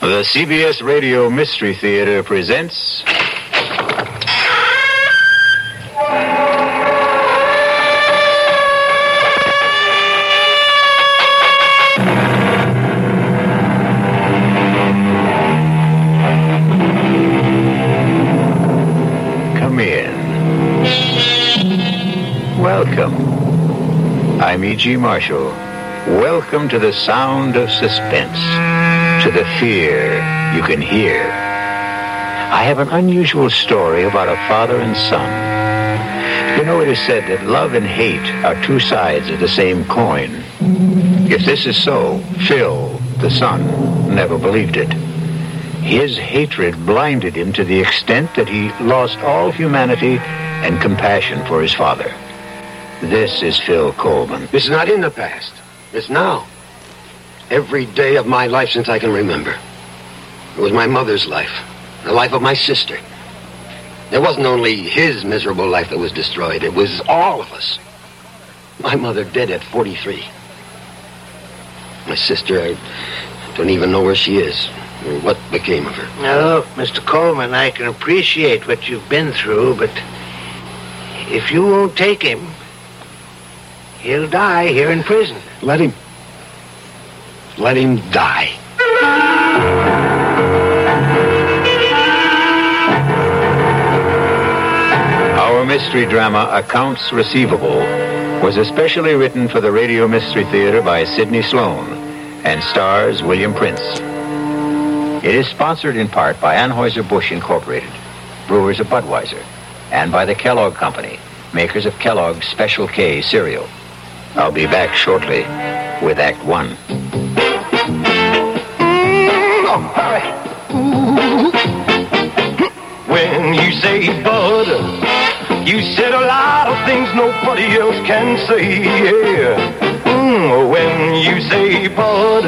The CBS Radio Mystery Theater presents. Come in. Welcome. I'm E.G. Marshall. Welcome to the sound of suspense to the fear you can hear. I have an unusual story about a father and son. You know, it is said that love and hate are two sides of the same coin. If this is so, Phil, the son, never believed it. His hatred blinded him to the extent that he lost all humanity and compassion for his father. This is Phil Coleman. It's not in the past. It's now. Every day of my life since I can remember. It was my mother's life, the life of my sister. It wasn't only his miserable life that was destroyed, it was all of us. My mother dead at 43. My sister, I don't even know where she is or what became of her. Now, look, Mr. Coleman, I can appreciate what you've been through, but if you won't take him, he'll die here in prison. Let him. Let him die. Our mystery drama, Accounts Receivable, was especially written for the Radio Mystery Theater by Sidney Slon and stars William Prince. It is sponsored in part by Anheuser-Busch Incorporated, brewers of Budweiser, and by the Kellogg Company, makers of Kellogg's Special K cereal. I'll be back shortly with Act One. Oh, hurry. When you say bud, you said a lot of things nobody else can say. Yeah. Mm, when you say bud,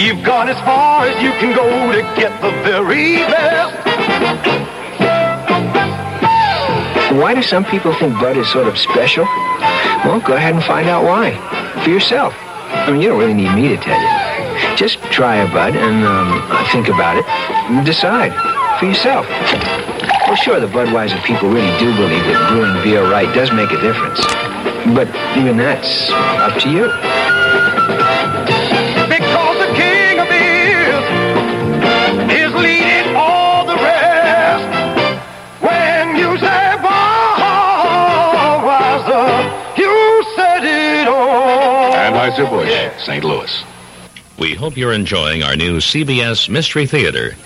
you've gone as far as you can go to get the very best. Why do some people think Bud is sort of special? Well, go ahead and find out why for yourself. I mean, you don't really need me to tell you. Just try a Bud and um, think about it and decide for yourself. Well, sure, the Budweiser people really do believe that brewing beer right does make a difference. But even that's up to you. Because the king of beers is leading all the rest. When you say Budweiser, you said it all. Anheuser-Busch, St. Louis. We hope you're enjoying our new CBS Mystery Theater.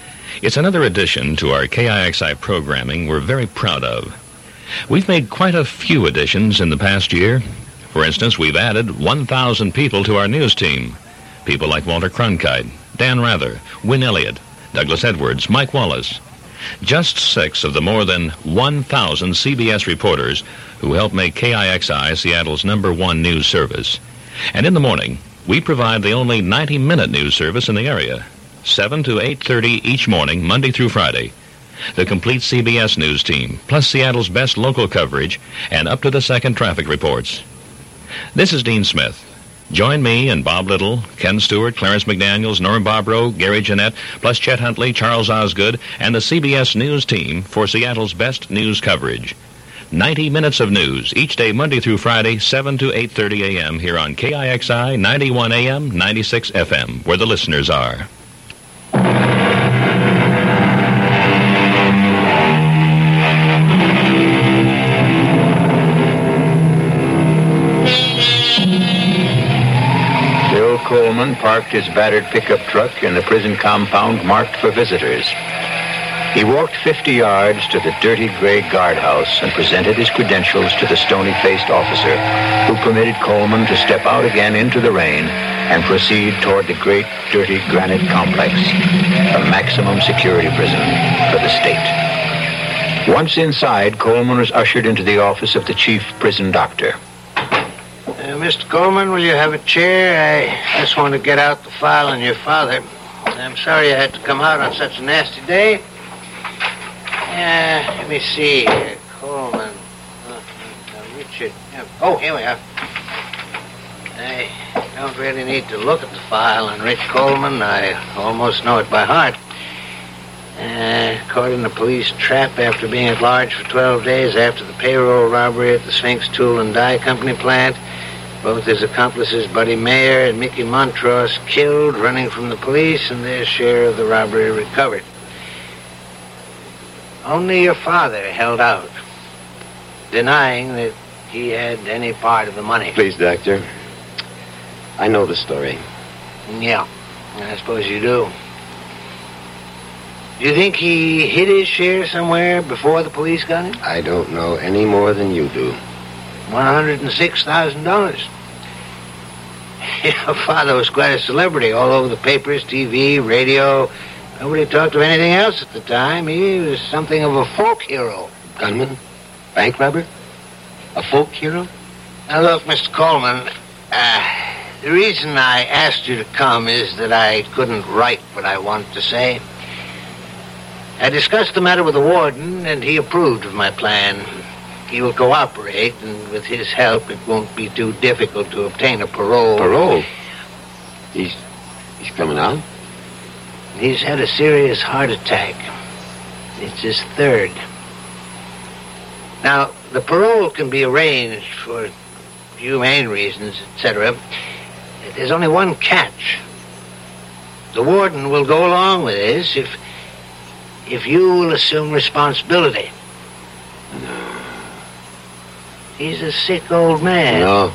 It's another addition to our KIXI programming we're very proud of. We've made quite a few additions in the past year. For instance, we've added 1,000 people to our news team. People like Walter Cronkite, Dan Rather, Win Elliott, Douglas Edwards, Mike Wallace. Just six of the more than 1,000 CBS reporters who help make KIXI Seattle's number one news service. And in the morning, we provide the only 90-minute news service in the area, 7 to 8.30 each morning, Monday through Friday. The complete CBS news team, plus Seattle's best local coverage and up-to-the-second traffic reports. This is Dean Smith. Join me and Bob Little, Ken Stewart, Clarence McDaniels, Norm Bobrow, Gary Jeanette, plus Chet Huntley, Charles Osgood, and the CBS News team for Seattle's best news coverage. 90 minutes of news each day Monday through Friday 7 to 8:30 a.m. here on KIXI 91 AM 96 FM where the listeners are. Phil Coleman parked his battered pickup truck in the prison compound marked for visitors. He walked 50 yards to the dirty gray guardhouse and presented his credentials to the stony-faced officer, who permitted Coleman to step out again into the rain and proceed toward the great dirty granite complex, the maximum security prison for the state. Once inside, Coleman was ushered into the office of the chief prison doctor. Uh, Mr. Coleman, will you have a chair? I just want to get out the file on your father. I'm sorry you had to come out on such a nasty day. Uh, let me see here. Coleman. Uh, uh, Richard. Oh, here we are. I Don't really need to look at the file on Rick Coleman. I almost know it by heart. Uh, caught in a police trap after being at large for 12 days after the payroll robbery at the Sphinx Tool and Die Company plant. Both his accomplices, Buddy Mayer and Mickey Montross, killed running from the police and their share of the robbery recovered. Only your father held out, denying that he had any part of the money. Please, Doctor. I know the story. Yeah, I suppose you do. Do you think he hid his share somewhere before the police got him? I don't know any more than you do. $106,000. Your father was quite a celebrity all over the papers, TV, radio. Nobody talked of anything else at the time. He was something of a folk hero. Gunman? Bank robber? A folk hero? Now, look, Mr. Coleman, uh, the reason I asked you to come is that I couldn't write what I wanted to say. I discussed the matter with the warden, and he approved of my plan. He will cooperate, and with his help, it won't be too difficult to obtain a parole. Parole? He's he's coming out? He's had a serious heart attack. It's his third. Now, the parole can be arranged for humane reasons, etc. There's only one catch. The warden will go along with this if if you will assume responsibility. No. He's a sick old man. No.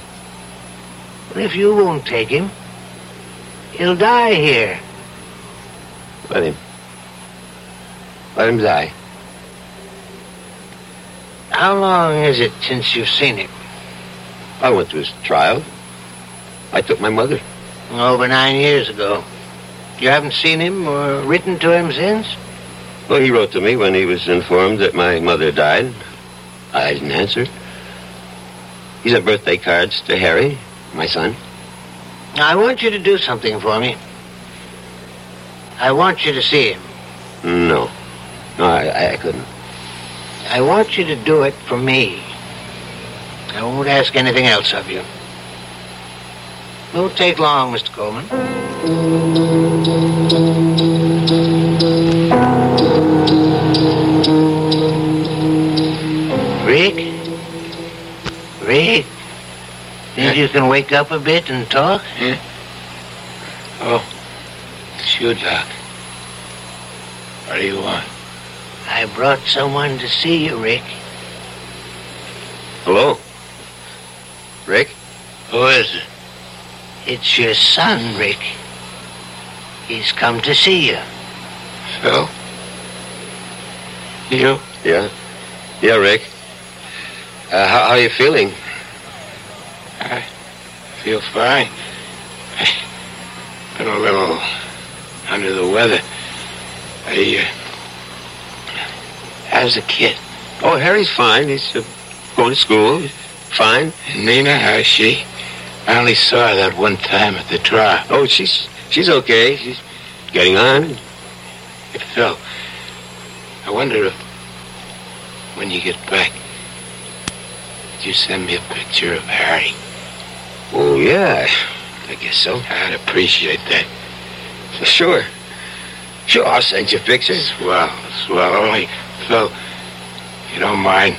But if you won't take him, he'll die here. Let him. Let him die. How long is it since you've seen him? I went to his trial. I took my mother. Over nine years ago. You haven't seen him or written to him since? Well, he wrote to me when he was informed that my mother died. I didn't answer. He sent birthday cards to Harry, my son. I want you to do something for me. I want you to see him. No. No, I, I couldn't. I want you to do it for me. I won't ask anything else of you. Won't take long, Mr. Coleman. Rick? Rick? Think you can wake up a bit and talk? Yeah. Oh, it's you, Doc. What do you want? I brought someone to see you, Rick. Hello? Rick? Who is it? It's your son, Rick. He's come to see you. Phil? You? Yeah? Yeah, Rick. Uh, how, how are you feeling? I feel fine. Been a little under the weather. I, uh, how's the kid? Oh, Harry's fine. He's uh, going to school. Fine. And Nina, how's she? I only saw her that one time at the trial. Oh, she's she's okay. She's getting on. Hey, Phil, I wonder if, when you get back, you send me a picture of Harry? Oh, yeah. I guess so. I'd appreciate that. Sure. Sure, I'll send you pictures. Swell, swell. Only, Phil, you don't mind,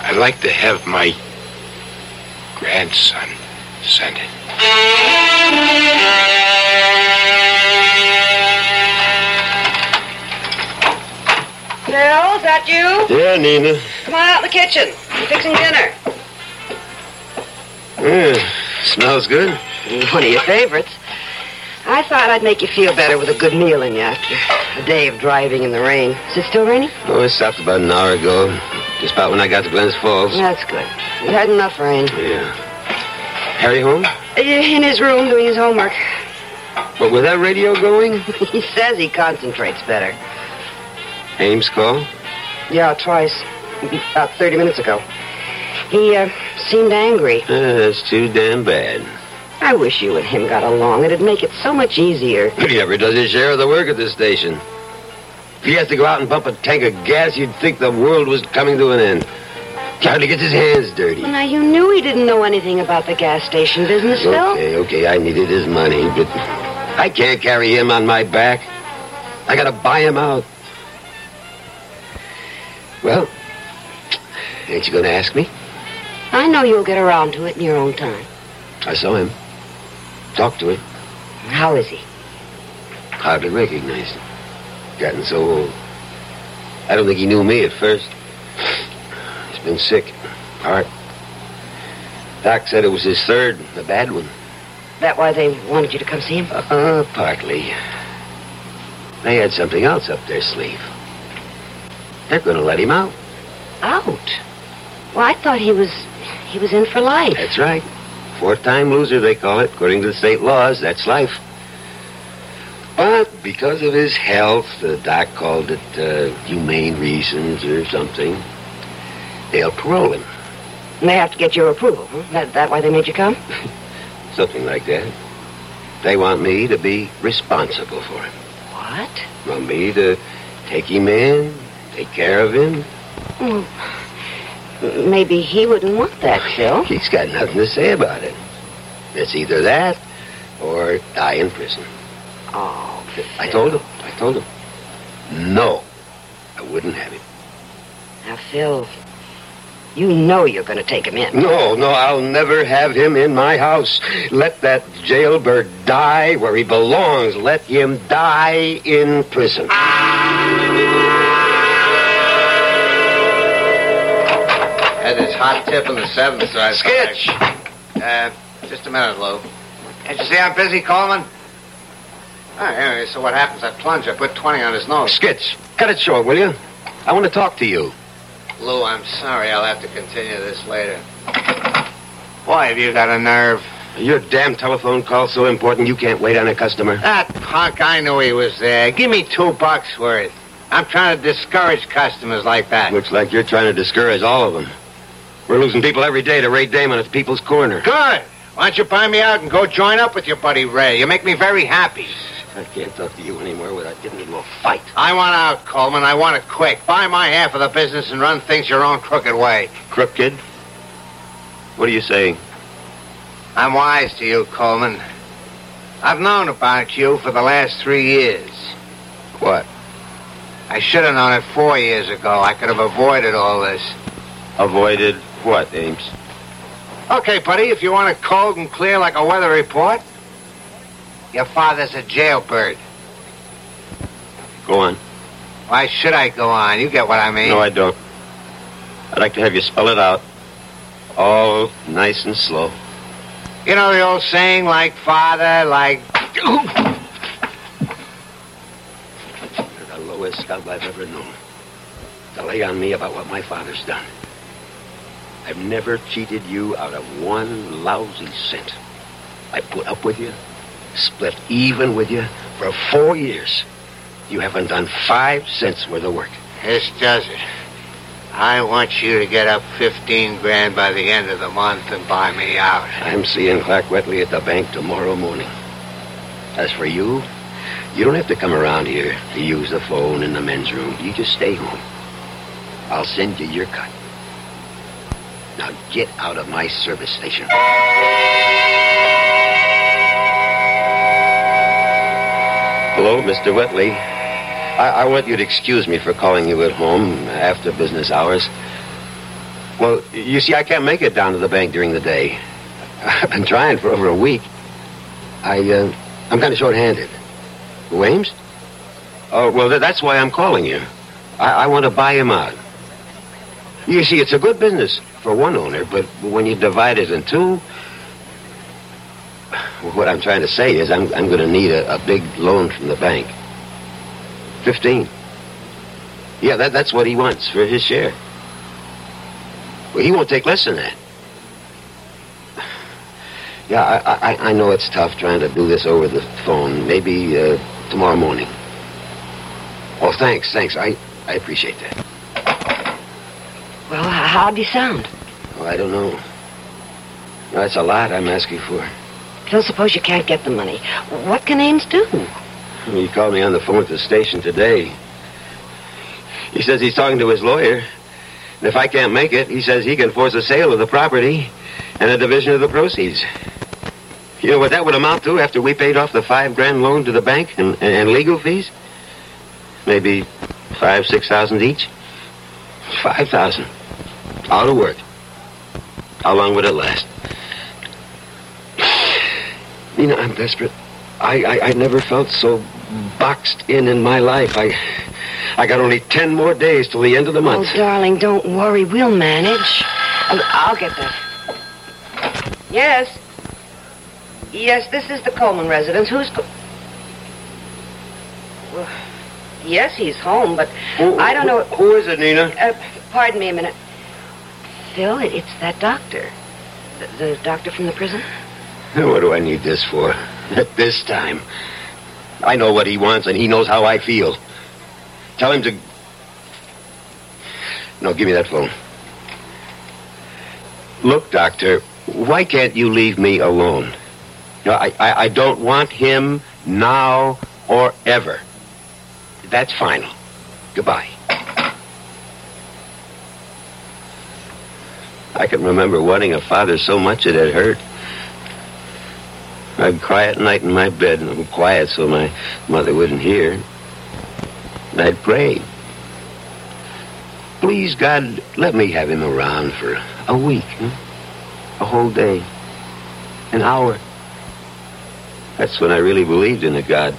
I'd like to have my grandson send it. Bill, is that you? Yeah, Nina. Come on out in the kitchen. I'm fixing dinner. Yeah, smells good. One of your favorites. I thought I'd make you feel better with a good meal in you after a day of driving in the rain. Is it still raining? Oh, it stopped about an hour ago. Just about when I got to Glens Falls. That's good. We had enough rain. Yeah. Harry home? Uh, In his room doing his homework. But with that radio going? He says he concentrates better. Ames call? Yeah, twice. About 30 minutes ago. He uh, seemed angry. Uh, that's too damn bad. I wish you and him got along. It'd make it so much easier. He never does his share of the work at this station. If he has to go out and pump a tank of gas, you'd think the world was coming to an end. Hardly gets his hands dirty. Well, now, you knew he didn't know anything about the gas station business, Phil. Okay, okay, I needed his money, but I can't carry him on my back. I gotta buy him out. Well, ain't you gonna ask me? I know you'll get around to it in your own time. I saw him. Talked to him. How is he? Hardly recognized him. Gotten so old. I don't think he knew me at first. He's been sick. Heart. Doc said it was his third, a bad one. That why they wanted you to come see him? Uh, partly. They had something else up their sleeve. They're going to let him out. Out? Well, I thought he was he was in for life. That's right. Fourth-time loser, they call it. According to the state laws, that's life. But because of his health, the doc called it uh, humane reasons or something. They'll parole him. And they have to get your approval. Huh? That that why they made you come? Something like that. They want me to be responsible for him. What? Want me to take him in, take care of him. Well, maybe he wouldn't want that, Phil. He's got nothing to say about it. It's either that or die in prison. Oh, I told him. I told him. No, I wouldn't have him. now, Phil, you know you're going to take him in. No, no, I'll never have him in my house. Let that jailbird die where he belongs. Let him die in prison. Had hot tip in the seventh, so I Skitch! Uh, just a minute, Lou. Can't you see I'm busy, Coleman? Oh, anyway, so what happens? I plunge. I put 20 on his nose. Skitch, cut it short, will you? I want to talk to you. Lou, I'm sorry. I'll have to continue this later. Boy, have you got a nerve. Your damn telephone call's so important you can't wait on a customer. That punk, I knew he was there. Give me two bucks worth. I'm trying to discourage customers like that. Looks like you're trying to discourage all of them. We're losing people every day to Ray Damon at People's Corner. Good. Why don't you buy me out and go join up with your buddy Ray? You make me very happy. I can't talk to you anymore without getting into a fight. I want out, Coleman. I want it quick. Buy my half of the business and run things your own crooked way. Crooked? What are you saying? I'm wise to you, Coleman. I've known about you for the last three years. What? I should have known it four years ago. I could have avoided all this. Avoided what, Ames? Okay, buddy, if you want it cold and clear like a weather report, your father's a jailbird. Go on. Why should I go on? You get what I mean. No, I don't. I'd like to have you spell it out. All nice and slow. You know the old saying, like father, like. You're the lowest scalp I've ever known. To lay on me about what my father's done. I've never cheated you out of one lousy cent. I put up with you, split even with you for four years. You haven't done five cents worth of work. This does it. I want you to get up 15 grand by the end of the month and buy me out. I'm seeing Clark Wetley at the bank tomorrow morning. As for you, you don't have to come around here to use the phone in the men's room. You just stay home. I'll send you your cut. Now get out of my service station. Hello, Mr. Wetley. I, I want you to excuse me for calling you at home after business hours. Well, you see, I can't make it down to the bank during the day. I've been trying for over a week. I, uh, I'm kind of short-handed. Who, Ames? Oh, well, th- that's why I'm calling you. I, I want to buy him out. You see, it's a good business for one owner, but when you divide it in two, what I'm trying to say is I'm, I'm going to need a, a big loan from the bank. Fifteen. Yeah, that, that's what he wants for his share. Well, he won't take less than that. Yeah, I, I, I know it's tough trying to do this over the phone. Maybe uh, tomorrow morning. Oh, thanks, thanks. I, I appreciate that. Well, how'd you sound? Oh, I don't know. No, that's a lot I'm asking for. Phil, suppose you can't get the money. What can Ames do? He called me on the phone at the station today. He says he's talking to his lawyer. And if I can't make it, he says he can force a sale of the property and a division of the proceeds. You know what that would amount to after we paid off the five grand loan to the bank and, and legal fees? Maybe five, six thousand each. Five thousand. Out of work. How long would it last? Know, I'm desperate. I, I, I never felt so boxed in in my life. I, I got only ten more days till the end of the month. Oh, darling, don't worry. We'll manage. I'll, I'll get that. Yes. Yes, this is the Coleman residence. Who's... Co- well, yes, he's home, but Who- I don't know... Who is it, Nina? Uh, pardon me a minute. Phil, it's that doctor. The, the doctor from the prison? What do I need this for? At this time. I know what he wants, and he knows how I feel. Tell him to. No, give me that phone. Look, Doctor, why can't you leave me alone? No, I, I, I don't want him now or ever. That's final. Goodbye. I can remember wanting a father so much it had hurt. I'd cry at night in my bed, and I'm quiet so my mother wouldn't hear. I'd pray. Please, God, let me have him around for a week, a whole day, an hour. That's when I really believed in a God.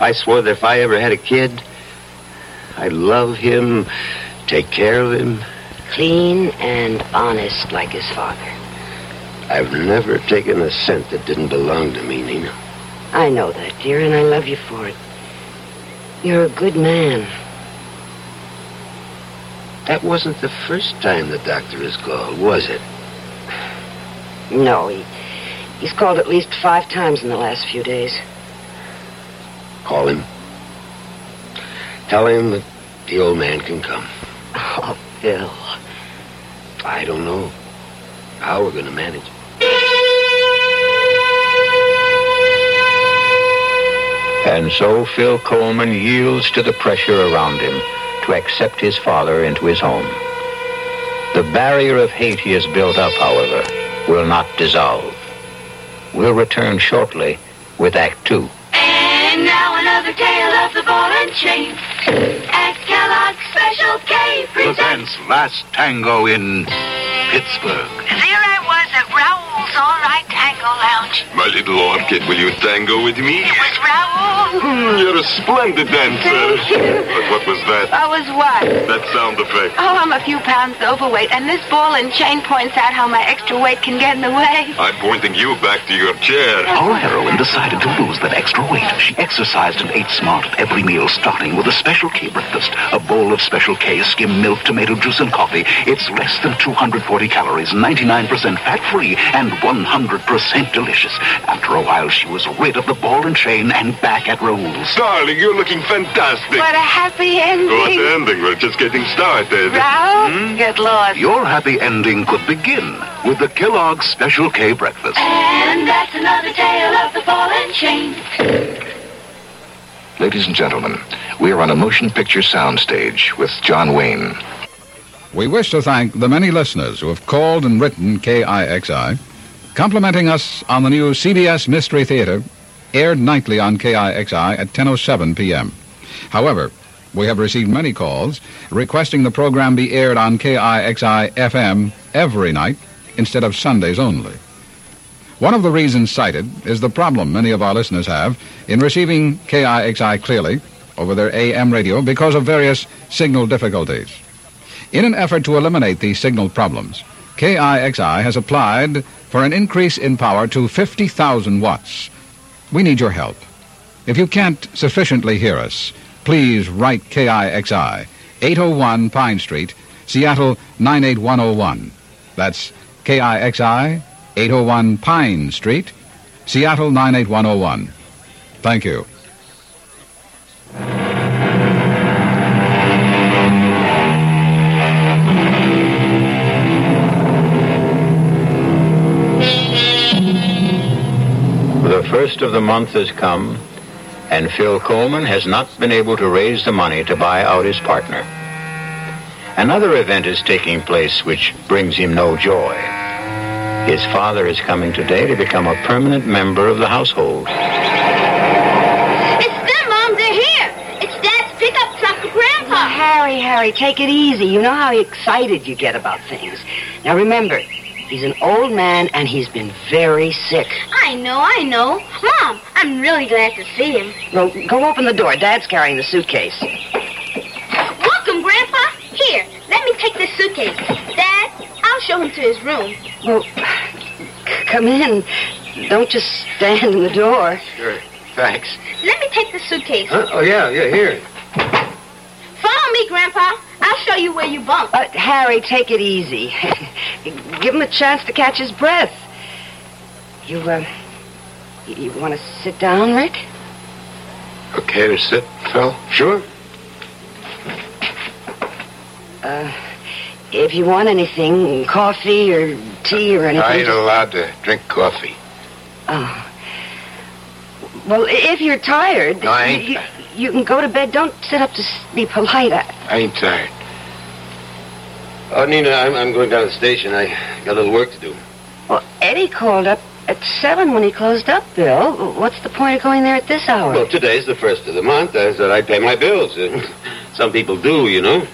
I swore that if I ever had a kid, I'd love him, take care of him. Clean and honest like his father. I've never taken a cent that didn't belong to me, Nina. I know that, dear, and I love you for it. You're a good man. That wasn't the first time the doctor has called, was it? No, he, he's called at least five times in the last few days. Call him. Tell him that the old man can come. Oh, Phil. I don't know how we're going to manage. And so Phil Coleman yields to the pressure around him to accept his father into his home. The barrier of hate he has built up, however, will not dissolve. We'll return shortly with Act Two. And now another tale of the ball and chain. At Kellogg's Special K presents. Presents Last Tango in Pittsburgh. There I was at Raoul's All Right Tango Lounge. My little orchid, will you tango with me? It was Raoul. Hmm, you're a splendid dancer. But what was that? I was what? That sound effect. Oh, I'm a few pounds overweight, and this ball and chain points out how my extra weight can get in the way. I'm pointing you back to your chair. Our heroine decided to lose that extra weight. She exercised and ate smart at every meal, starting with a Special K breakfast. A bowl of Special K, skim milk, tomato juice, and coffee. It's less than 240 calories, 99% fat-free, and 100% delicious. After a while, she was rid of the ball and chain and back at Raoul's. Darling, you're looking fantastic. What a happy ending. What ending? We're just getting started. Raoul, get lost. Your happy ending could begin with the Kellogg's Special K breakfast. And that's another tale of the ball and chain. Ladies and gentlemen, we are on a motion picture soundstage with John Wayne. We wish to thank the many listeners who have called and written KIXI, complimenting us on the new CBS Mystery Theater, aired nightly on KIXI at 10.07 p.m. However, we have received many calls requesting the program be aired on KIXI FM every night instead of Sundays only. One of the reasons cited is the problem many of our listeners have in receiving KIXI clearly over their AM radio because of various signal difficulties. In an effort to eliminate these signal problems, KIXI has applied for an increase in power to 50,000 watts. We need your help. If you can't sufficiently hear us, please write KIXI, 801 Pine Street, Seattle 98101. That's KIXI, 801 Pine Street, Seattle 98101. Thank you. First of the month has come, and Phil Coleman has not been able to raise the money to buy out his partner. Another event is taking place which brings him no joy. His father is coming today to become a permanent member of the household. It's them, Mom. They're here. It's Dad's pickup truck for Grandpa. Harry, Harry, take it easy. You know how excited you get about things. Now remember, he's an old man and he's been very sick. I know, I know. Mom, I'm really glad to see him. Well, go open the door. Dad's carrying the suitcase. Welcome, Grandpa. Here, let me take this suitcase. Dad, I'll show him to his room. Well, c- come in. Don't just stand in the door. Sure. Thanks. Let me take the suitcase. Huh? Oh, yeah, yeah, here. Follow me, Grandpa. I'll show you where you bunk. Uh, Harry, take it easy. Give him a chance to catch his breath. You, uh, you- you want to sit down, Rick? Okay to sit, Phil? Sure. Uh, if you want anything, coffee or tea or anything. I ain't just- allowed to drink coffee. Oh. Well, if you're tired, No, I ain't you, you can go to bed. Don't sit up to be polite. I, I ain't tired. Oh, Nina, I'm, I'm going down to the station. I got a little work to do. well, Eddie called up at seven when he closed up, Bill. What's the point of going there at this hour? Well, today's the first of the month. I said I'd pay my bills. Some people do, you know.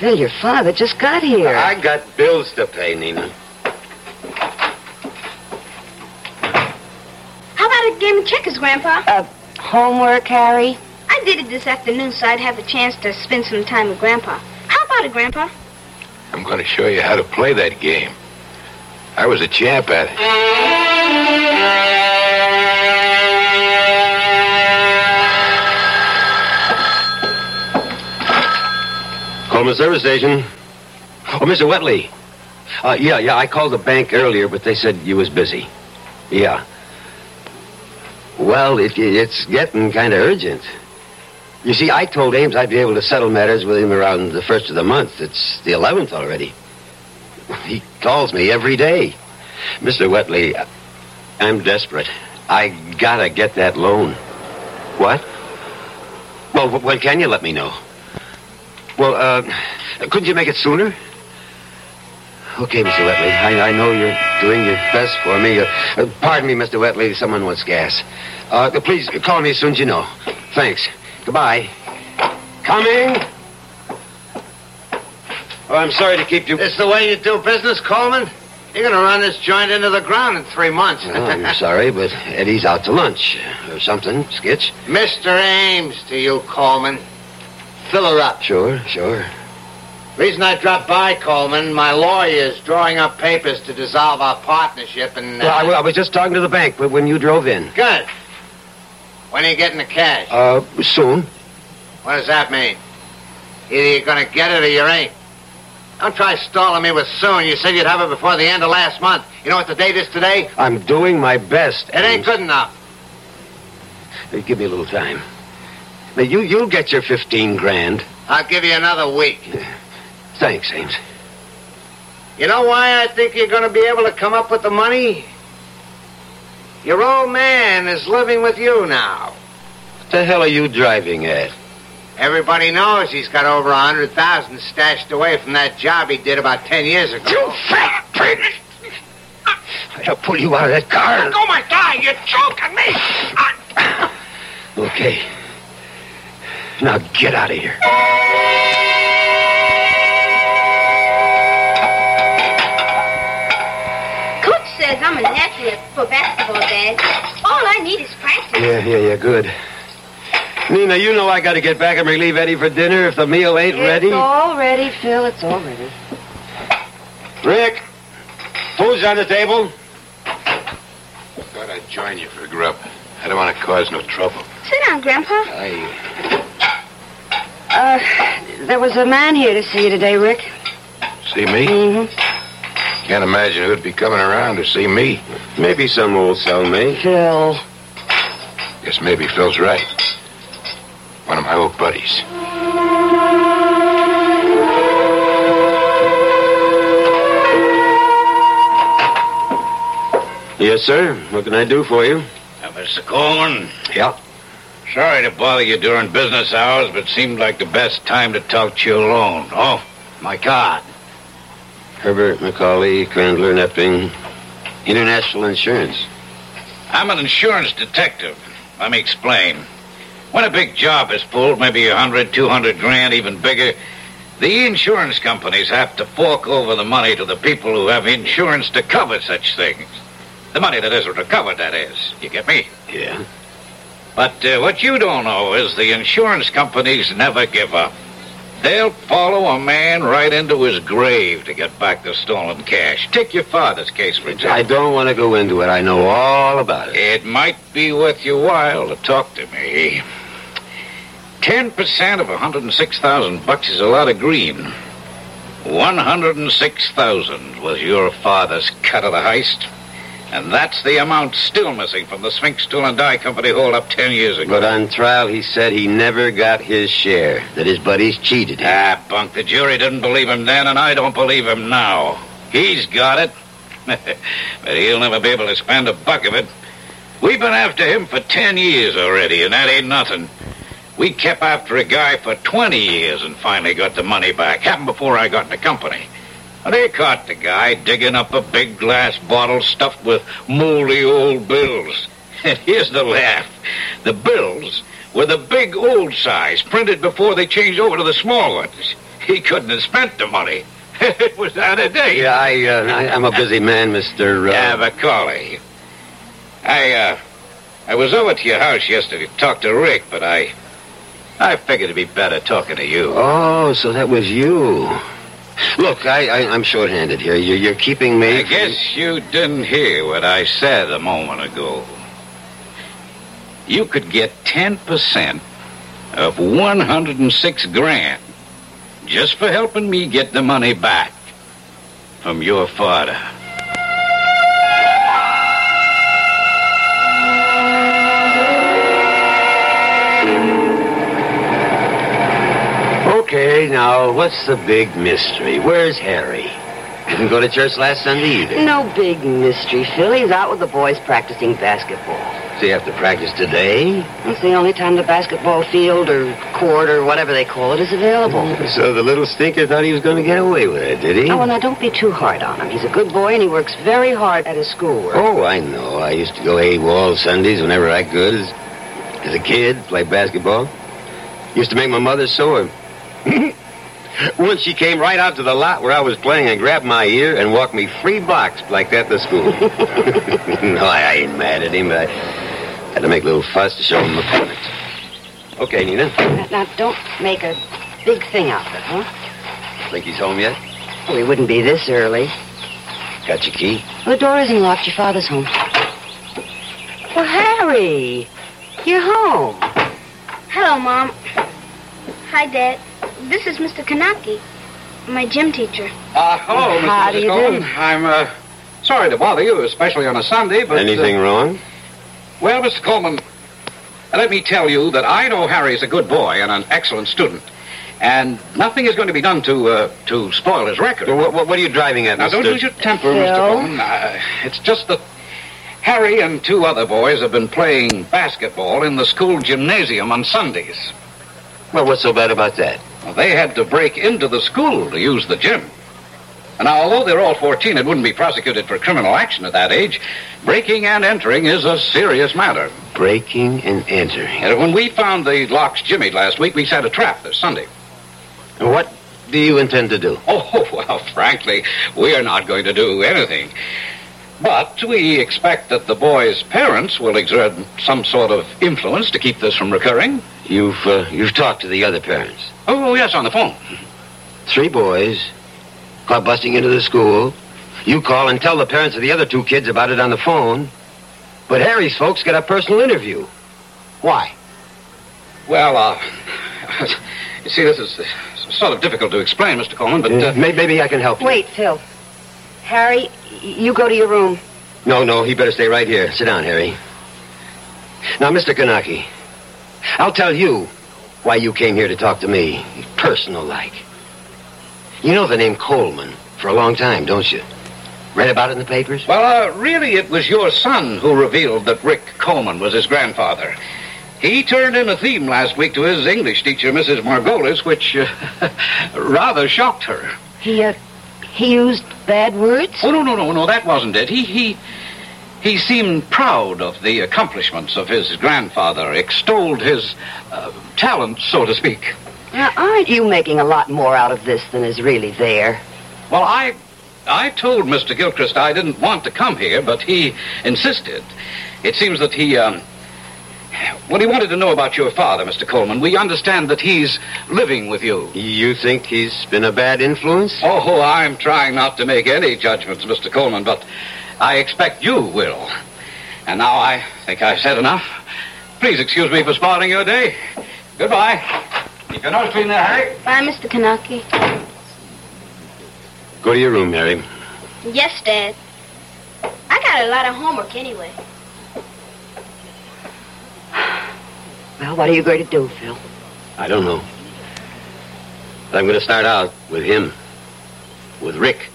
Phil, your father just got here. I got bills to pay, Nina. How about a game of checkers, Grandpa? Uh, homework, Harry? I did it this afternoon so I'd have a chance to spend some time with Grandpa. How about it, Grandpa? I'm going to show you how to play that game. I was a champ at it. Coleman service station. Oh, Mr. Wetley. Uh, yeah, yeah, I called the bank earlier, but they said you was busy. Yeah. Well, it, it's getting kind of urgent. You see, I told Ames I'd be able to settle matters with him around the first of the month. It's the 11th already. He calls me every day. Mr. Wetley, I'm desperate. I gotta get that loan. What? Well, wh- when can you let me know? Well, uh, couldn't you make it sooner? Okay, Mr. Wetley. I, I know you're doing your best for me. Uh, pardon me, Mr. Wetley. Someone wants gas. Uh, please call me as soon as you know. Thanks. Goodbye. Coming. Oh, I'm sorry to keep you. It's the way you do business, Coleman? You're going to run this joint into the ground in three months. Oh, I'm sorry, but Eddie's out to lunch uh, or something. Skitch. Mr. Ames to you, Coleman. Fill her up. Sure, sure. Reason I dropped by, Coleman, my lawyer's drawing up papers to dissolve our partnership and... Well, I, uh, I was just talking to the bank when when you drove in. Good. When are you getting the cash? Uh, soon. What does that mean? Either you're going to get it or you ain't. Don't try stalling me with soon. You said you'd have it before the end of last month. You know what the date is today? I'm doing my best. It ain't good enough. Hey, Give me a little time. Now, you, you'll get your 15 grand. I'll give you another week. Thanks, Ames. You know why I think you're going to be able to come up with the money? Your old man is living with you now. What the hell are you driving at? Everybody knows he's got over a hundred thousand stashed away from that job he did about ten years ago. You fat pig! I'll pull you out of that car. Oh my God! You're choking me! Okay. Now get out of here. Says I'm a natural for basketball, Dad. All I need is practice. Yeah, yeah, yeah, good. Nina, you know I got to get back and relieve Eddie for dinner if the meal ain't ready. It's all ready, Phil. It's all ready. Rick, food's on the table. Thought I'd join you for grub. I don't want to cause no trouble. Sit down, Grandpa. I, Uh, there was a man here to see you today, Rick. See me? Mm-hmm. Can't imagine who'd be coming around to see me. maybe some old cellmate. Phil. Guess maybe Phil's right. One of my old buddies. Yes, sir. What can I do for you? Uh, Mr. Coleman, Yeah. sorry to bother you during business hours, but seemed like the best time to talk to you alone. Oh, My card. Herbert, McCauley, Crandler, Nepting. International Insurance. I'm an insurance detective. Let me explain. When a big job is pulled, maybe a hundred, two hundred grand, even bigger, the insurance companies have to fork over the money to the people who have insurance to cover such things. The money that isn't recovered, that is. You get me? Yeah. But uh, what you don't know is the insurance companies never give up. They'll follow a man right into his grave to get back the stolen cash. Take your father's case, for example. I don't want to go into it. I know all about it. It might be worth your while to talk to me. Ten percent of a 106,000 bucks is a lot of green. 106,000 was your father's cut of the heist. And that's the amount still missing from the Sphinx Tool and Die Company hold-up ten years ago. But on trial, he said he never got his share, that his buddies cheated him. Ah, bunk. The jury didn't believe him then, and I don't believe him now. He's got it. but he'll never be able to spend a buck of it. We've been after him for ten years already, and that ain't nothing. We kept after a guy for 20 years and finally got the money back. Happened before I got in the company. They caught the guy digging up a big glass bottle stuffed with moldy old bills. And here's the laugh. The bills were the big old size, printed before they changed over to the small ones. He couldn't have spent the money. it was out of date. Yeah, I, uh, I, I'm a busy man, Mr. Uh... Yeah, Macaulay. I, uh, I was over to your house yesterday to talk to Rick, but I, I figured it'd be better talking to you. Oh, so that was you. Look, I, I, I'm short-handed here. You're, you're keeping me... I guess you didn't hear what I said a moment ago. You could get 10% of 106 grand just for helping me get the money back from your father. Okay, now, what's the big mystery? Where's Harry? Didn't go to church last Sunday either. No big mystery, Phil. He's out with the boys practicing basketball. So you have to practice today? It's the only time the basketball field or court or whatever they call it is available. Mm, so the little stinker thought he was going to get away with it, did he? Oh, well, now, don't be too hard on him. He's a good boy, and he works very hard at his schoolwork. Oh, I know. I used to go AWOL Sundays whenever I could as, as a kid, play basketball. Used to make my mother sore. Once she came right out to the lot where I was playing and grabbed my ear and walked me three blocks like that to school. no, I, I ain't mad at him, but I had to make a little fuss to show him the point. Okay, Nina. Now, now, don't make a big thing out of it, huh? Think he's home yet? Well, he wouldn't be this early. Got your key? Well, the door isn't locked. Your father's home. Well, Harry, you're home. Hello, Mom. Hi, Dad. This is Mr. Kanaki, my gym teacher. Uh, hello, How Mr. do you Coleman. I'm, uh, sorry to bother you, especially on a Sunday, but... Anything uh, wrong? Well, Mr. Coleman, let me tell you that I know Harry's a good boy and an excellent student. And nothing is going to be done to, uh, to spoil his record. Well, what, what, what are you driving at, Now, Mr. don't lose your temper, Phil? Mr. Coleman. Uh, it's just that Harry and two other boys have been playing basketball in the school gymnasium on Sundays. Well, what's so bad about that? They had to break into the school to use the gym. And now, although they're all 14 and wouldn't be prosecuted for criminal action at that age, breaking and entering is a serious matter. Breaking and entering. And when we found the locks jimmied last week, we set a trap this Sunday. What do you intend to do? Oh, well, frankly, we are not going to do anything. But we expect that the boys' parents will exert some sort of influence to keep this from recurring. You've uh, you've talked to the other parents. Oh, yes, on the phone. Three boys caught busting into the school. You call and tell the parents of the other two kids about it on the phone. But Harry's folks get a personal interview. Why? Well, uh, you see, this is uh, sort of difficult to explain, Mr. Coleman, but uh, May- maybe I can help you. Wait, Phil. Harry, you go to your room. No, no, he better stay right here. Sit down, Harry. Now, Mr. Kanaki, I'll tell you why you came here to talk to me, personal like. You know the name Coleman for a long time, don't you? Read about it in the papers? Well, uh, really, it was your son who revealed that Rick Coleman was his grandfather. He turned in a theme last week to his English teacher, Mrs. Margolis, which uh, rather shocked her. He, uh, he used bad words? Oh, no, no, no, no, that wasn't it. He, he, he seemed proud of the accomplishments of his grandfather, extolled his uh, talent, so to speak. Now, aren't you making a lot more out of this than is really there? Well, I, I told Mr. Gilchrist I didn't want to come here, but he insisted. It seems that he, um, well, he wanted to know about your father, Mr. Coleman. We understand that he's living with you. You think he's been a bad influence? Oh, I'm trying not to make any judgments, Mr. Coleman, but I expect you will. And now I think I've said enough. Please excuse me for spoiling your day. Goodbye. Keep your nose clean there, Harry. Bye, Mr. Kanaki. Go to your room, Harry. Yes, Dad. I got a lot of homework anyway. Well, what are you going to do, Phil? I don't know. But I'm going to start out with him. With Rick.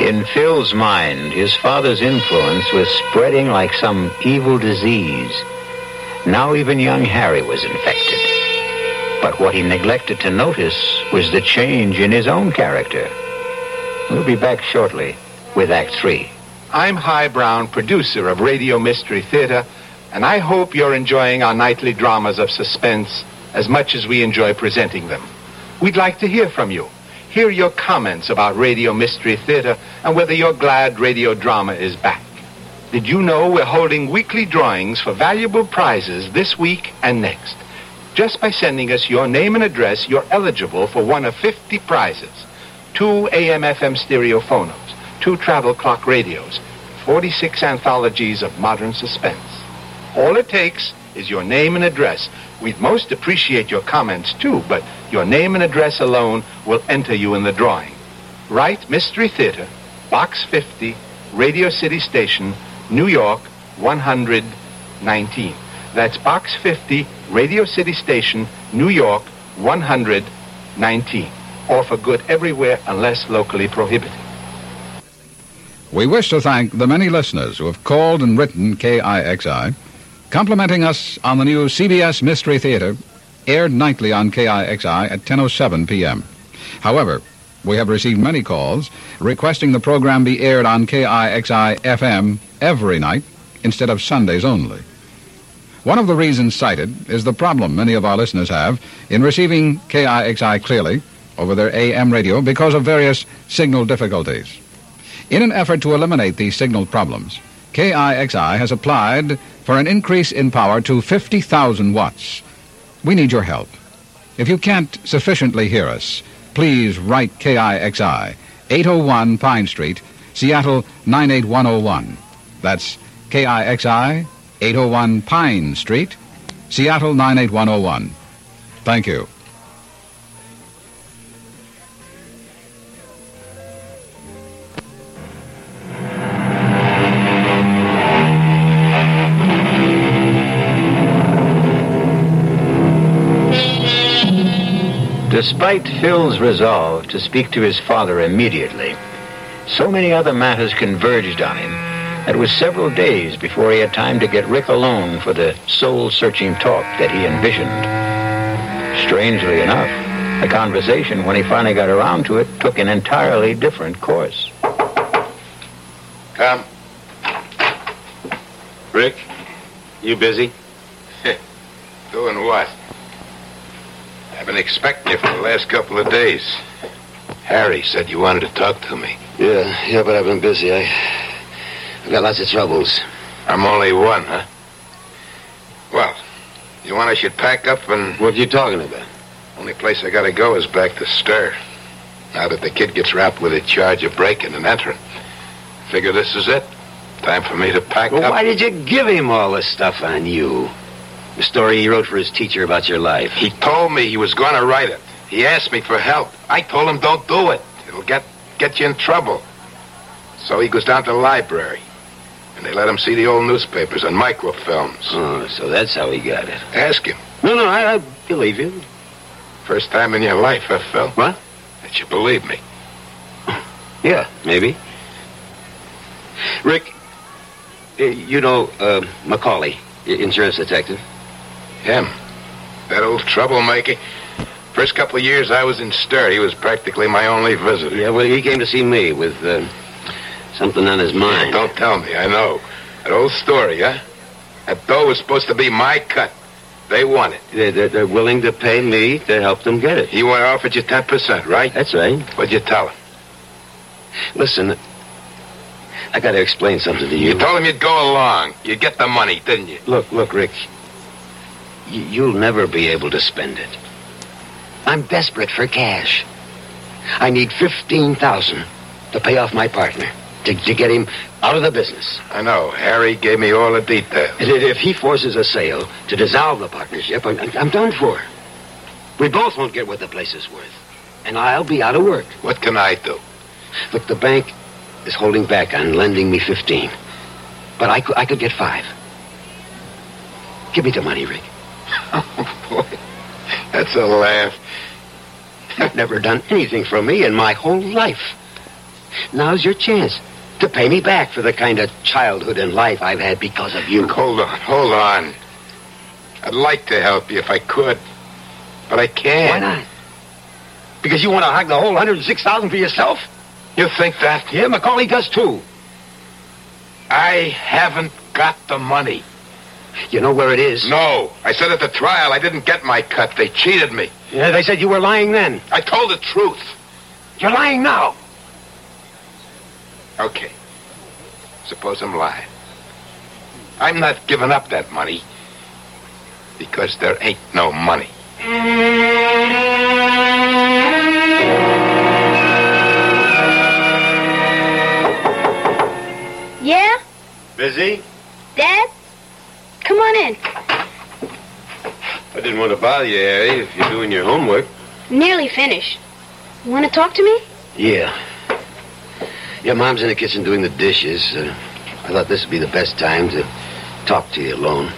In Phil's mind, his father's influence was spreading like some evil disease. Now even young Harry was infected. But what he neglected to notice was the change in his own character. We'll be back shortly with Act Three. I'm Himan Brown, producer of Radio Mystery Theater, and I hope you're enjoying our nightly dramas of suspense as much as we enjoy presenting them. We'd like to hear from you. Hear your comments about Radio Mystery Theater and whether you're glad radio drama is back. Did you know we're holding weekly drawings for valuable prizes this week and next? Just by sending us your name and address, you're eligible for one of 50 prizes. Two AM-FM stereo phonos, two travel clock radios, 46 anthologies of modern suspense. All it takes is your name and address. We'd most appreciate your comments too, but your name and address alone will enter you in the drawing. Write Mystery Theater, Box 50, Radio City Station, New York, 119. That's Box 50, Radio City Station, New York, 119. Or for good everywhere unless locally prohibited. We wish to thank the many listeners who have called and written KIXI, complimenting us on the new CBS Mystery Theater, aired nightly on KIXI at 10.07 p.m. However, we have received many calls requesting the program be aired on KIXI FM every night instead of Sundays only. One of the reasons cited is the problem many of our listeners have in receiving KIXI clearly over their AM radio because of various signal difficulties. In an effort to eliminate these signal problems, KIXI has applied for an increase in power to 50,000 watts. We need your help. If you can't sufficiently hear us, please write KIXI, 801 Pine Street, Seattle 98101. That's KIXI, 801 Pine Street, Seattle 98101. Thank you. Despite Phil's resolve to speak to his father immediately, so many other matters converged on him that it was several days before he had time to get Rick alone for the soul-searching talk that he envisioned. Strangely enough, the conversation, when he finally got around to it, took an entirely different course. Come. Rick, you busy? Doing what? I've been expecting you for the last couple of days. Harry said you wanted to talk to me. Yeah, yeah, but I've been busy. I, I've got lots of troubles. I'm only one, huh? Well, you want I should pack up and... What are you talking about? Only place I gotta go is back to Stir. Now that the kid gets wrapped with a charge of breaking and entering. Figure this is it. Time for me to pack Well, up. why did you give him all this stuff on you? The story he wrote for his teacher about your life. He told me he was going to write it. He asked me for help. I told him don't do it. It'll get get you in trouble. So he goes down to the library. And they let him see the old newspapers and microfilms. Oh, so that's how he got it. Ask him. No, no, I, I believe you. First time in your life, huh, Phil? What? That you believe me. Yeah, maybe. Rick, Uh, You know, uh, Macaulay, insurance detective. Him. That old troublemaker. First couple of years I was in stir. He was practically my only visitor. Yeah, well, he came to see me with uh, something on his mind. Don't tell me. I know. That old story, huh? That dough was supposed to be my cut. They won it. They're, they're, they're willing to pay me to help them get it. He went offered you 10%, right? That's right. What'd you tell him? Listen, I got to explain something to you. You told him you'd go along. You'd get the money, didn't you? Look, look, Rick. You'll never be able to spend it. I'm desperate for cash. I need fifteen thousand to pay off my partner to, to get him out of the business. I know. Harry gave me all the details. And if he forces a sale to dissolve the partnership, I'm, I'm done for. We both won't get what the place is worth, and I'll be out of work. What can I do? Look, the bank is holding back on lending me fifteen, but I could, I could get five. Give me the money, Rick. Oh, boy. That's a laugh. You've never done anything for me in my whole life. Now's your chance to pay me back for the kind of childhood and life I've had because of you. Hold on, hold on. I'd like to help you if I could, but I can't. Why not? Because you want to hog the whole 106000 for yourself? You think that? Yeah, Macaulay does too. I haven't got the money. You know where it is? No. I said at the trial I didn't get my cut. They cheated me. Yeah, they said you were lying then. I told the truth. You're lying now. Okay. Suppose I'm lying. I'm not giving up that money because there ain't no money. Yeah? Busy? Dad? Come on in. I didn't want to bother you, Harry, if you're doing your homework. Nearly finished. You want to talk to me? Yeah. Your Mom's in the kitchen doing the dishes. Uh, I thought this would be the best time to talk to you alone.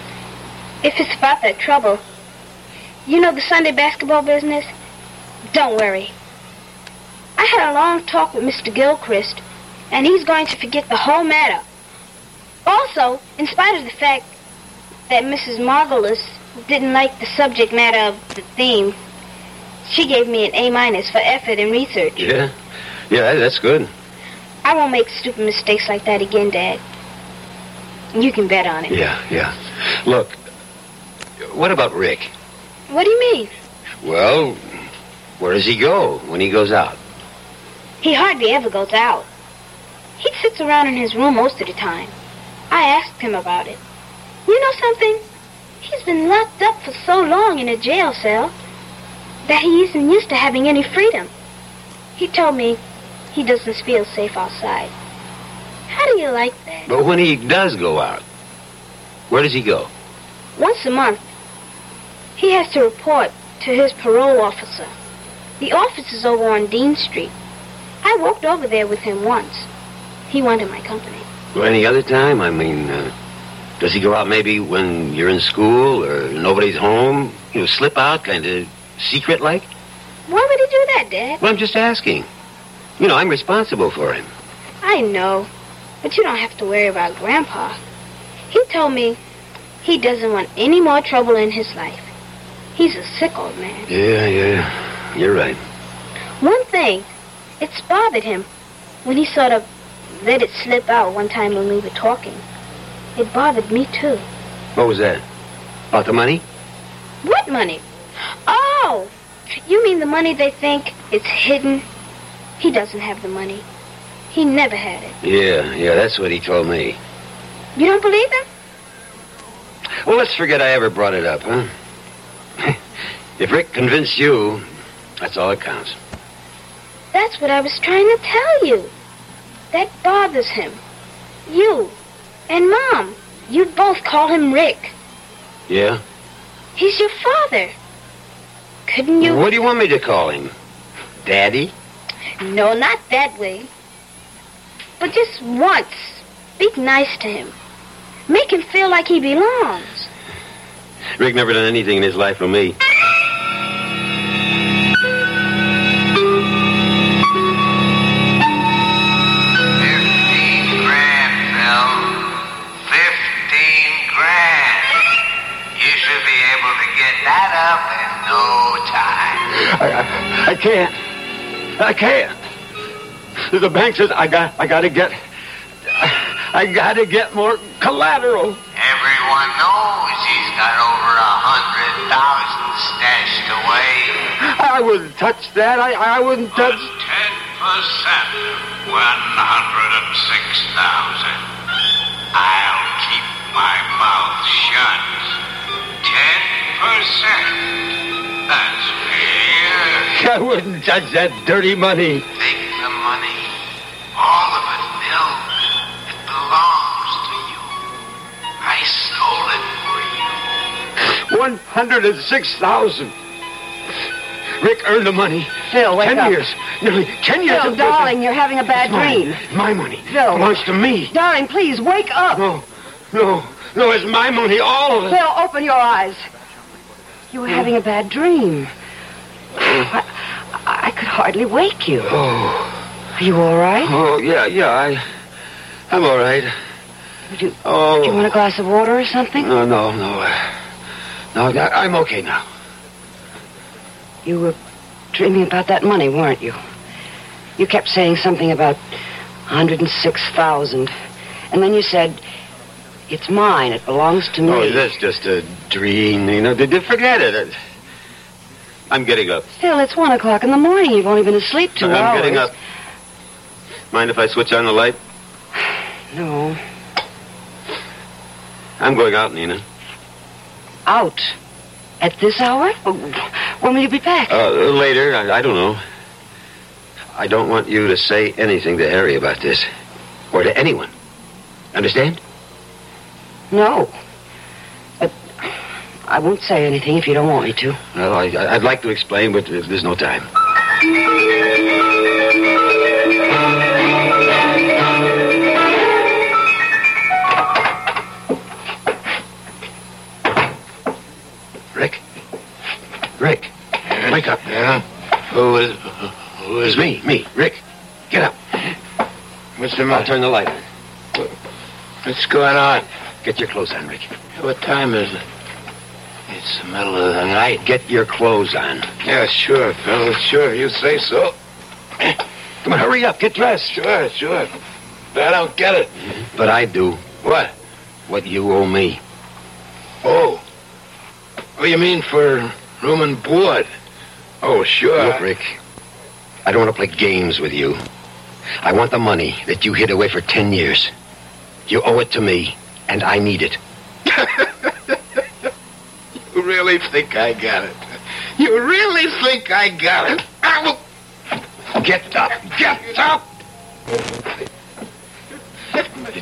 If it's about that trouble. You know the Sunday basketball business? Don't worry. I had a long talk with Mr. Gilchrist, and he's going to forget the whole matter. Also, in spite of the fact that Mrs. Margolis didn't like the subject matter of the theme, she gave me an A minus for effort and research. Yeah? Yeah, that's good. I won't make stupid mistakes like that again, Dad. You can bet on it. Yeah, yeah. Look, what about Rick? What do you mean? Well, where does he go when he goes out? He hardly ever goes out. He sits around in his room most of the time. I asked him about it. You know something? He's been locked up for so long in a jail cell that he isn't used to having any freedom. He told me he doesn't feel safe outside. How do you like that? But when he does go out, where does he go? Once a month, he has to report to his parole officer. The office is over on Dean Street. I walked over there with him once. He wanted my company. Well, any other time? I mean, uh, does he go out maybe when you're in school or nobody's home? You know, slip out, kind of secret like? Why would he do that, Dad? Well, I'm just asking. You know, I'm responsible for him. I know, but you don't have to worry about Grandpa. He told me he doesn't want any more trouble in his life. He's a sick old man. Yeah, yeah. You're right. One thing, it's bothered him when he sort of let it slip out one time when we were talking. It bothered me, too. What was that? About the money? What money? Oh, you mean the money they think is hidden? He doesn't have the money. He never had it. Yeah, yeah, that's what he told me. You don't believe him? Well, let's forget I ever brought it up, huh? if Rick convinced you, that's all that counts. That's what I was trying to tell you. That bothers him. You and Mom, you both call him Rick. Yeah? He's your father. Couldn't you? What do you want me to call him? Daddy? No, not that way. But just once, be nice to him. Make him feel like he belongs. Rick never done anything in his life for me. Can't. I can't. The bank says I got I gotta get I gotta get more collateral. Everyone knows he's got over a hundred thousand stashed away. I wouldn't touch that. I I wouldn't touch Ten percent, one hundred and six thousand. I'll keep my mouth shut. Ten percent. That's fair. I wouldn't touch that dirty money. Take the money. All of it, Bill. It belongs to you. I stole it for you. One hundred and six thousand. Rick earned the money. Phil, wake ten up. years. Nearly ten years. Phil, in prison. darling, you're having a bad It's dream. It's my money. Phil. belongs to me. Darling, please, wake up. No, no, no, it's my money, all of it. Phil, open your eyes. You were having a bad dream. I, I could hardly wake you. Oh, Are you all right? oh, yeah, yeah, I, I'm all right. Would you, Oh, do you want a glass of water or something? no, no, no, uh, no, I- I'm okay now. You were dreaming about that money, weren't you? You kept saying something about 106,000. And then you said, it's mine. It belongs to me. Oh, that's just a dream, you know. Did you forget it? I'm getting up. Phil, it's one o'clock in the morning. You've only been asleep 2 I'm hours. getting up. Mind if I switch on the light? No. I'm going out, Nina. Out? At this hour? When will you be back? Uh, later, I, I don't know. I don't want you to say anything to Harry about this. Or to anyone. Understand? No. But I won't say anything if you don't want me to. Well, I, I- I'd like to explain, but there's no time. Rick? Rick? Wake up. Yeah? Who is, who is me, me, Rick. Get up. What's the I'll turn the light on. What's going on? Get your clothes on, Rick. What time is it? It's the middle of the night. Get your clothes on. Yeah, sure, fellas, sure. You say so. Come on, hurry up. Get dressed. Sure, sure. But I don't get it. But I do. What? What you owe me. Oh. Oh, you mean for room and board? Oh, sure. Look, Rick, I don't want to play games with you. I want the money that you hid away for ten years. You owe it to me, and I need it. You really think I got it? You really think I got it? I will... Get up! Get up!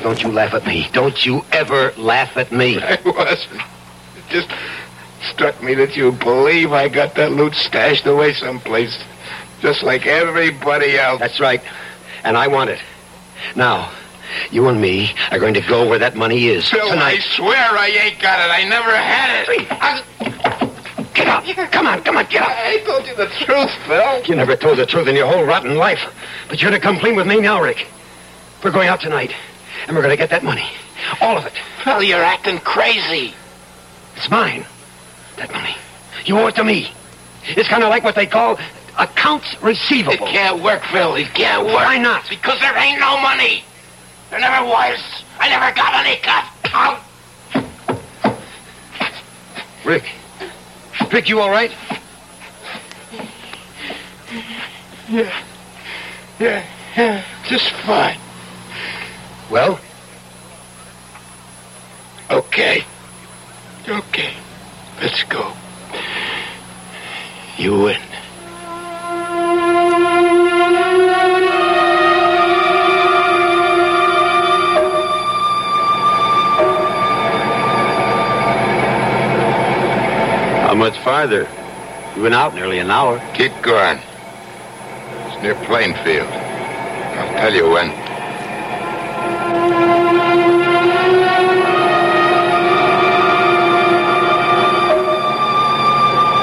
Don't you laugh at me. Don't you ever laugh at me. I wasn't. It just struck me that you believe I got that loot stashed away someplace. Just like everybody else. That's right. And I want it. Now, you and me are going to go where that money is. Phil, I swear I ain't got it. I never had it. Get up! Come on, come on, get up! I told you the truth, Phil. You never told the truth in your whole rotten life. But you're going to come clean with me now, Rick. We're going out tonight, and we're going to get that money. All of it. Phil, you're acting crazy. It's mine. That money. You owe it to me. It's kind of like what they call accounts receivable. It can't work, Phil. It can't work. Why not? Because there ain't no money. There never was. I never got any cut. Out. Rick. Rick, you all right? Yeah. Yeah. Yeah. Just fine. Well, Okay. Okay. Let's go. You win. Much farther? You've been out nearly an hour. Keep going. It's near Plainfield. I'll tell you when.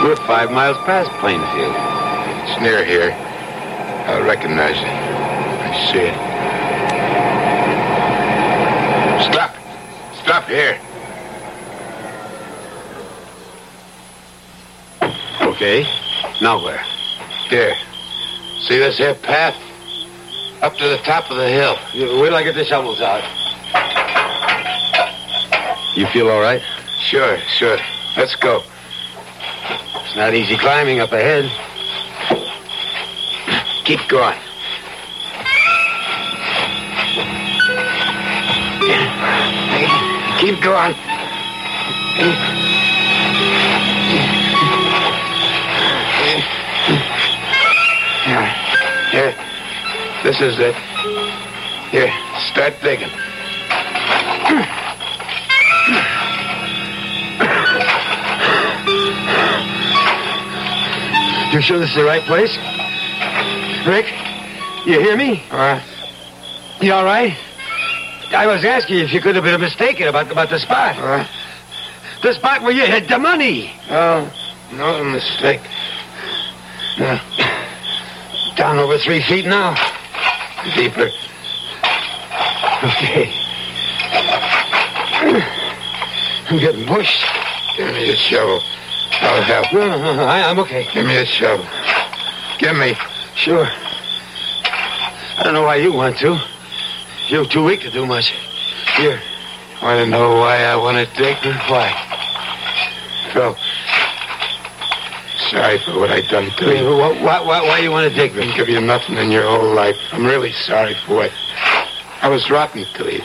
We're five miles past Plainfield. It's near here. I recognize it. I see it. Stop. Stop here. Okay. Now where? There. See this here path? Up to the top of the hill. You- Wait till I get the shovels out. You feel all right? Sure, sure. Let's go. It's not easy climbing up ahead. Keep going. Keep going. This is it. Here, start digging. You sure this is the right place? Rick, you hear me? Uh, You all right? I was asking if you could have been mistaken about, about the spot. uh, The spot where you hid the money. oh, no mistake. No, Down over three feet now. Deeper. Okay. I'm getting pushed. Give me a shovel. I'll help. No, no, no, I, I'm okay. Give me a shovel. Give me. Sure. I don't know why you want to. You're too weak to do much. Here. I Want to know why I want to take dig? Why? Phil. Sorry for what I done to Why, you. why, why, why you want to dig, Didn't Rick? give you nothing in your whole life. I'm really sorry for it. I was rotten to you.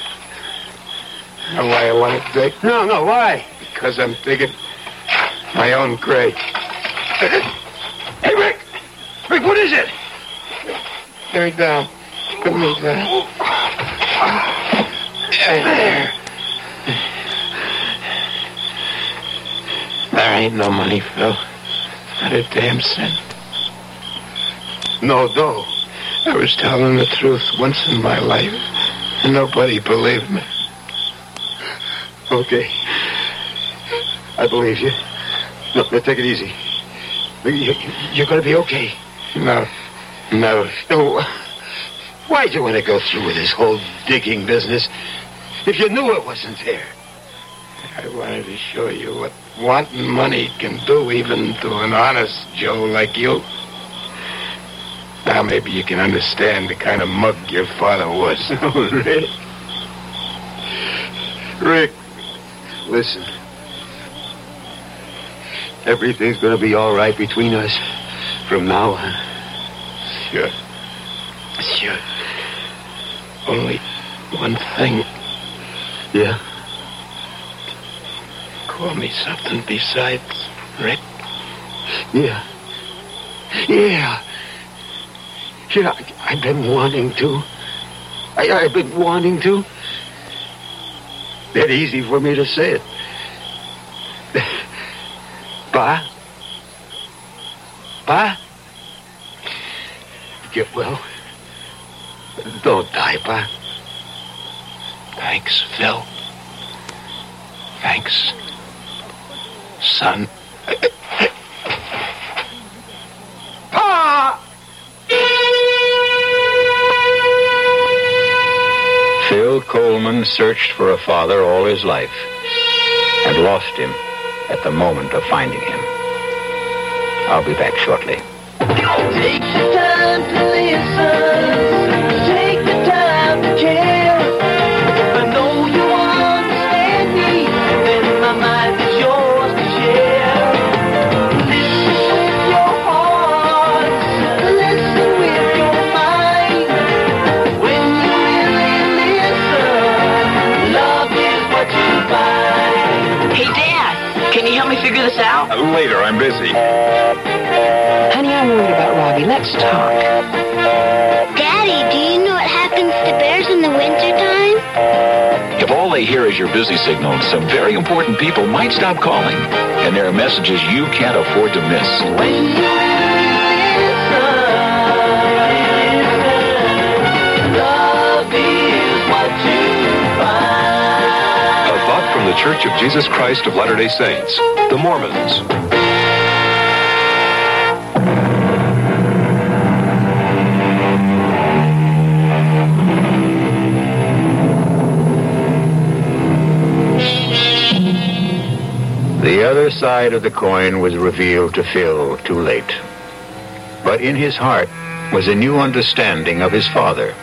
Know why I want to dig? No, no, why? Because I'm digging my own grave. Hey, Rick! Rick, what is it? Get me down. Put me down. There. There ain't no money, Phil. Not a damn cent. No dough. I was telling the truth once in my life, and nobody believed me. Okay. I believe you. No, no, take it easy. You, you're going to be okay. No. No. No. Why'd you want to go through with this whole digging business if you knew it wasn't there? I wanted to show you what wanting money can do even to an honest Joe like you. Now maybe you can understand the kind of mug your father was. Oh, Rick. Rick, listen. Everything's going to be all right between us from now on. Sure. Sure. Only one thing. Yeah? Call me something besides Rick. Yeah. Yeah. Yeah, I, I've been wanting to. I, I've been wanting to. That easy for me to say it. Pa? Pa? Get well. Don't die, Pa. Thanks, Phil. Thanks, son. Pa! Phil Coleman searched for a father all his life and lost him at the moment of finding him. I'll be back shortly. Figure later, I'm busy. Honey, I'm worried about Robbie. Let's talk. Daddy, do you know what happens to bears in the wintertime? If all they hear is your busy signal, some very important people might stop calling. And there are messages you can't afford to miss. The Church of Jesus Christ of Latter day Saints, the Mormons. The other side of the coin was revealed to Phil too late. But in his heart, was a new understanding of his father,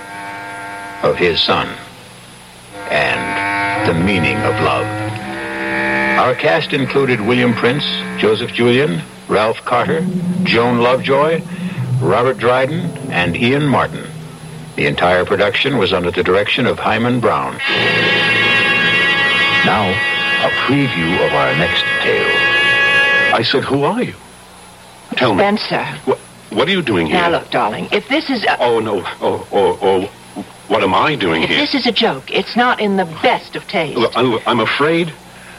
of his son, and the meaning of love. Our cast included William Prince, Joseph Julian, Ralph Carter, Joan Lovejoy, Robert Dryden, and Ian Martin. The entire production was under the direction of Himan Brown. Now, a preview of our next tale. I said, who are you? Tell me. Spencer. What, what are you doing here? Now look, darling, if this is a, Oh, no. Oh, oh, oh. What am I doing if here? this is a joke, it's not in the best of taste. Look, I'm, I'm afraid.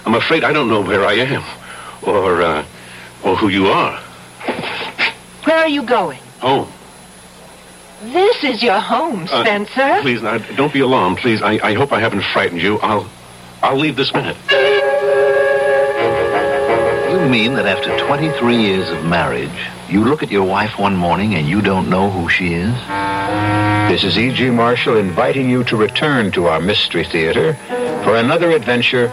I'm afraid I don't know where I am. Or, uh, or who you are. Where are you going? Oh. This is your home, uh, Spencer. please, now, don't be alarmed, please. I, I hope I haven't frightened you. I'll, I'll leave this minute. You mean that after 23 years of marriage, you look at your wife one morning and you don't know who she is? This is E.G. Marshall inviting you to return to our Mystery Theater for another adventure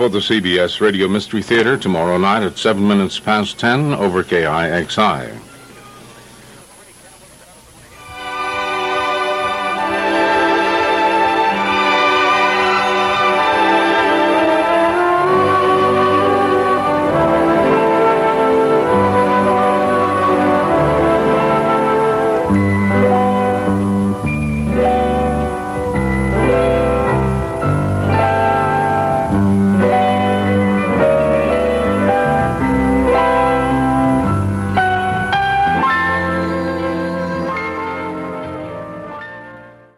For the CBS Radio Mystery Theater tomorrow night at 7 minutes past 10 over KIXI.